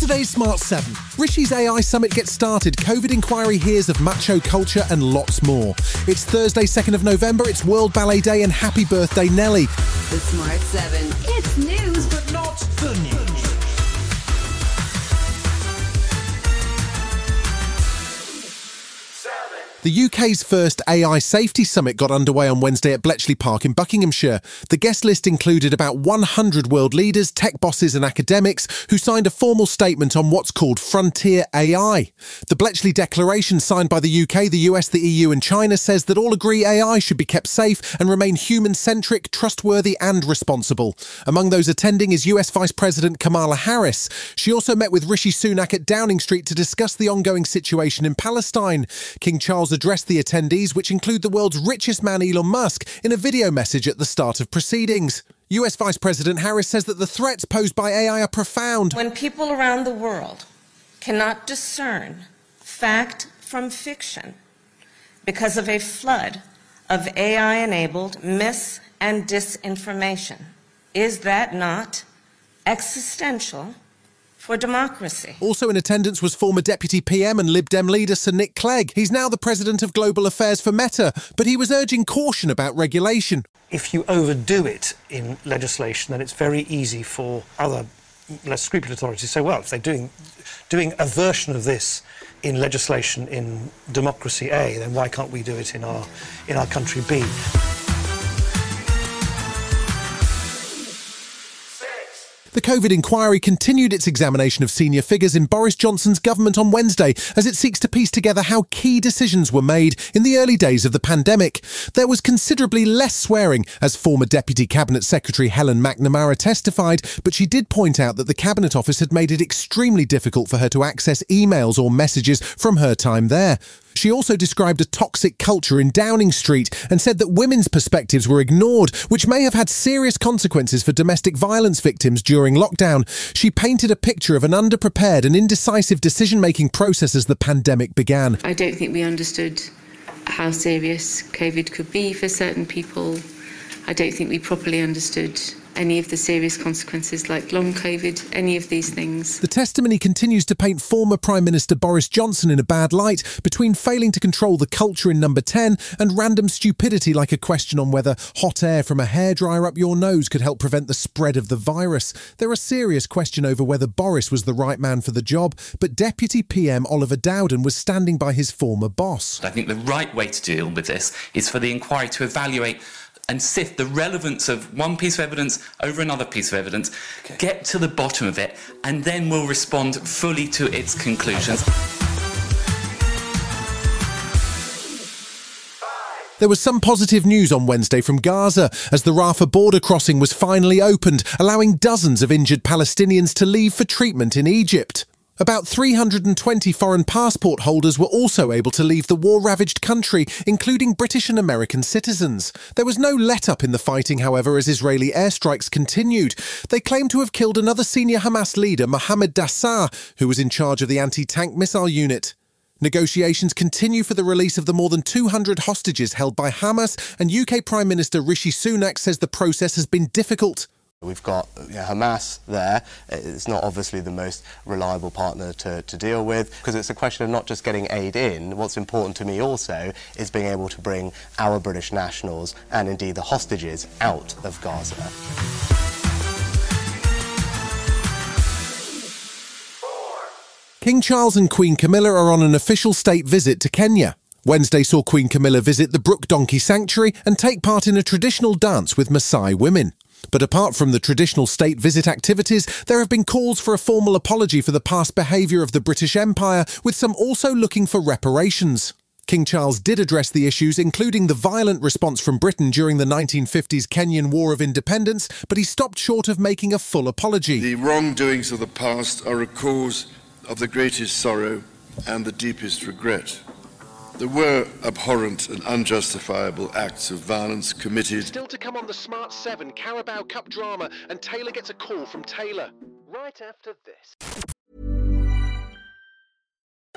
today's Smart 7, Rishi's AI Summit gets started, COVID inquiry hears of macho culture, and lots more. It's Thursday, 2nd of November, it's World Ballet Day, and happy birthday, Nelly. The Smart 7. It's news, but not the news. The UK's first AI Safety Summit got underway on Wednesday at Bletchley Park in Buckinghamshire. The guest list included about 100 world leaders, tech bosses, and academics who signed a formal statement on what's called Frontier AI. The Bletchley Declaration, signed by the UK, the US, the EU, and China, says that all agree AI should be kept safe and remain human centric, trustworthy, and responsible. Among those attending is US Vice President Kamala Harris. She also met with Rishi Sunak at Downing Street to discuss the ongoing situation in Palestine. King Charles addressed the attendees, which include the world's richest man Elon Musk, in a video message at the start of proceedings. US Vice President Harris says that the threats posed by AI are profound. When people around the world cannot discern fact from fiction because of a flood of AI enabled mis and disinformation, is that not existential for democracy? Also in attendance was former Deputy PM and Lib Dem leader Sir Nick Clegg. He's now the President of Global Affairs for Meta, but he was urging caution about regulation. if you overdo it in legislation, then it's very easy for other less scrupulous authorities to say, well, if they're doing, doing a version of this in legislation in democracy A, then why can't we do it in our, in our country B? The COVID inquiry continued its examination of senior figures in Boris Johnson's government on Wednesday as it seeks to piece together how key decisions were made in the early days of the pandemic. There was considerably less swearing, as former Deputy Cabinet Secretary Helen MacNamara testified, but she did point out that the Cabinet Office had made it extremely difficult for her to access emails or messages from her time there. She also described a toxic culture in Downing Street and said that women's perspectives were ignored, which may have had serious consequences for domestic violence victims during lockdown. She painted a picture of an underprepared and indecisive decision making process as the pandemic began. I don't think we understood how serious COVID could be for certain people. I don't think we properly understood any of the serious consequences like long COVID, any of these things. The testimony continues to paint former Prime Minister Boris Johnson in a bad light between failing to control the culture in number 10 and random stupidity like a question on whether hot air from a hairdryer up your nose could help prevent the spread of the virus. There are serious question over whether Boris was the right man for the job, but Deputy PM Oliver Dowden was standing by his former boss. I think the right way to deal with this is for the inquiry to evaluate and sift the relevance of one piece of evidence over another piece of evidence, get to the bottom of it, and then we'll respond fully to its conclusions. There was some positive news on Wednesday from Gaza as the Rafah border crossing was finally opened, allowing dozens of injured Palestinians to leave for treatment in Egypt. About 320 foreign passport holders were also able to leave the war ravaged country, including British and American citizens. There was no let up in the fighting, however, as Israeli airstrikes continued. They claim to have killed another senior Hamas leader, Mohammed Dassar, who was in charge of the anti tank missile unit. Negotiations continue for the release of the more than 200 hostages held by Hamas, and UK Prime Minister Rishi Sunak says the process has been difficult. We've got you know, Hamas there. It's not obviously the most reliable partner to, to deal with because it's a question of not just getting aid in. What's important to me also is being able to bring our British nationals and indeed the hostages out of Gaza. King Charles and Queen Camilla are on an official state visit to Kenya. Wednesday saw Queen Camilla visit the Brooke Donkey Sanctuary and take part in a traditional dance with Maasai women. But apart from the traditional state visit activities, there have been calls for a formal apology for the past behaviour of the British Empire, with some also looking for reparations. King Charles did address the issues, including the violent response from Britain during the 1950s Kenyan War of Independence, but he stopped short of making a full apology. The wrongdoings of the past are a cause of the greatest sorrow and the deepest regret. There were abhorrent and unjustifiable acts of violence committed. Still to come on the Smart 7 Carabao Cup drama, and Taylor gets a call from Taylor. Right after this.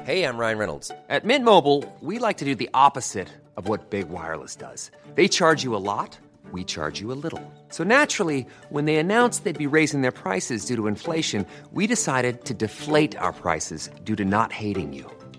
Hey, I'm Ryan Reynolds. At Mint Mobile, we like to do the opposite of what Big Wireless does. They charge you a lot, we charge you a little. So naturally, when they announced they'd be raising their prices due to inflation, we decided to deflate our prices due to not hating you.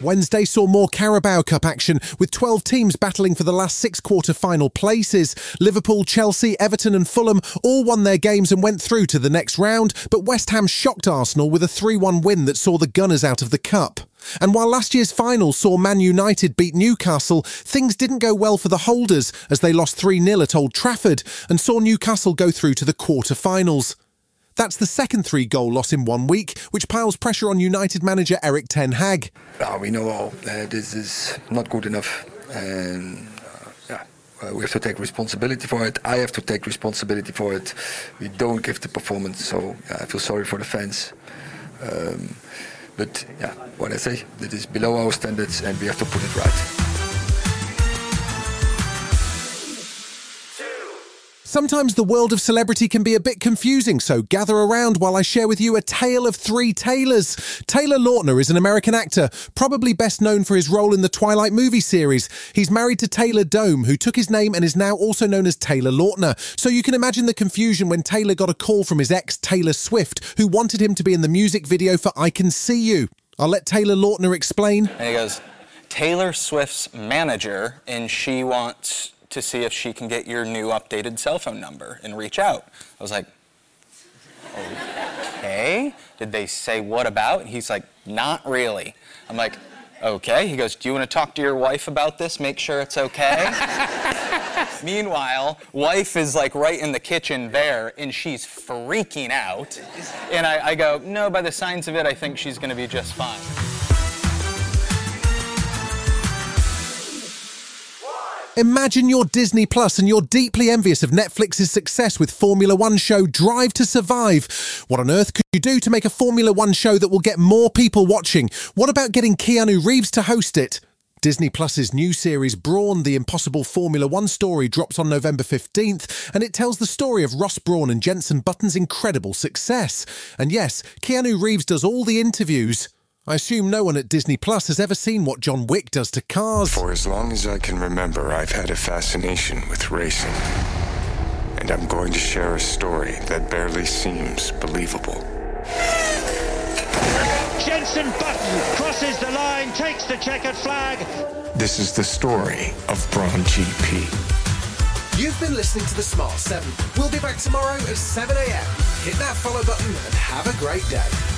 Wednesday saw more Carabao Cup action with 12 teams battling for the last six quarter final places. Liverpool, Chelsea, Everton, and Fulham all won their games and went through to the next round, but West Ham shocked Arsenal with a 3 1 win that saw the Gunners out of the Cup. And while last year's final saw Man United beat Newcastle, things didn't go well for the holders as they lost 3 0 at Old Trafford and saw Newcastle go through to the quarter finals. That's the second three goal loss in one week, which piles pressure on United manager Erik ten Hag. Uh, we know uh, this is not good enough, uh, yeah, uh, we have to take responsibility for it. I have to take responsibility for it. We don't give the performance, so yeah, I feel sorry for the fans. Um, but yeah, what I say, it is below our standards, and we have to put it right. Sometimes the world of celebrity can be a bit confusing, so gather around while I share with you a tale of three Taylors. Taylor Lautner is an American actor, probably best known for his role in the Twilight movie series. He's married to Taylor Dome, who took his name and is now also known as Taylor Lautner. So you can imagine the confusion when Taylor got a call from his ex, Taylor Swift, who wanted him to be in the music video for I Can See You. I'll let Taylor Lautner explain. And he goes, Taylor Swift's manager, and she wants to see if she can get your new updated cell phone number and reach out. I was like, okay. Did they say what about? He's like, not really. I'm like, okay. He goes, do you want to talk to your wife about this? Make sure it's okay. Meanwhile, wife is like right in the kitchen there, and she's freaking out. And I, I go, no, by the signs of it, I think she's going to be just fine. Imagine you're Disney Plus and you're deeply envious of Netflix's success with Formula One show Drive to Survive. What on earth could you do to make a Formula One show that will get more people watching? What about getting Keanu Reeves to host it? Disney Plus's new series Brawn, the Impossible Formula One story, drops on November 15th, and it tells the story of Ross Brawn and Jenson Button's incredible success. And yes, Keanu Reeves does all the interviews. I assume no one at Disney Plus has ever seen what John Wick does to cars. For as long as I can remember, I've had a fascination with racing. And I'm going to share a story that barely seems believable. Jenson Button crosses the line, takes the checkered flag. This is the story of Brawn GP. You've been listening to The Smart 7. We'll be back tomorrow at 7 a.m. Hit that follow button and have a great day.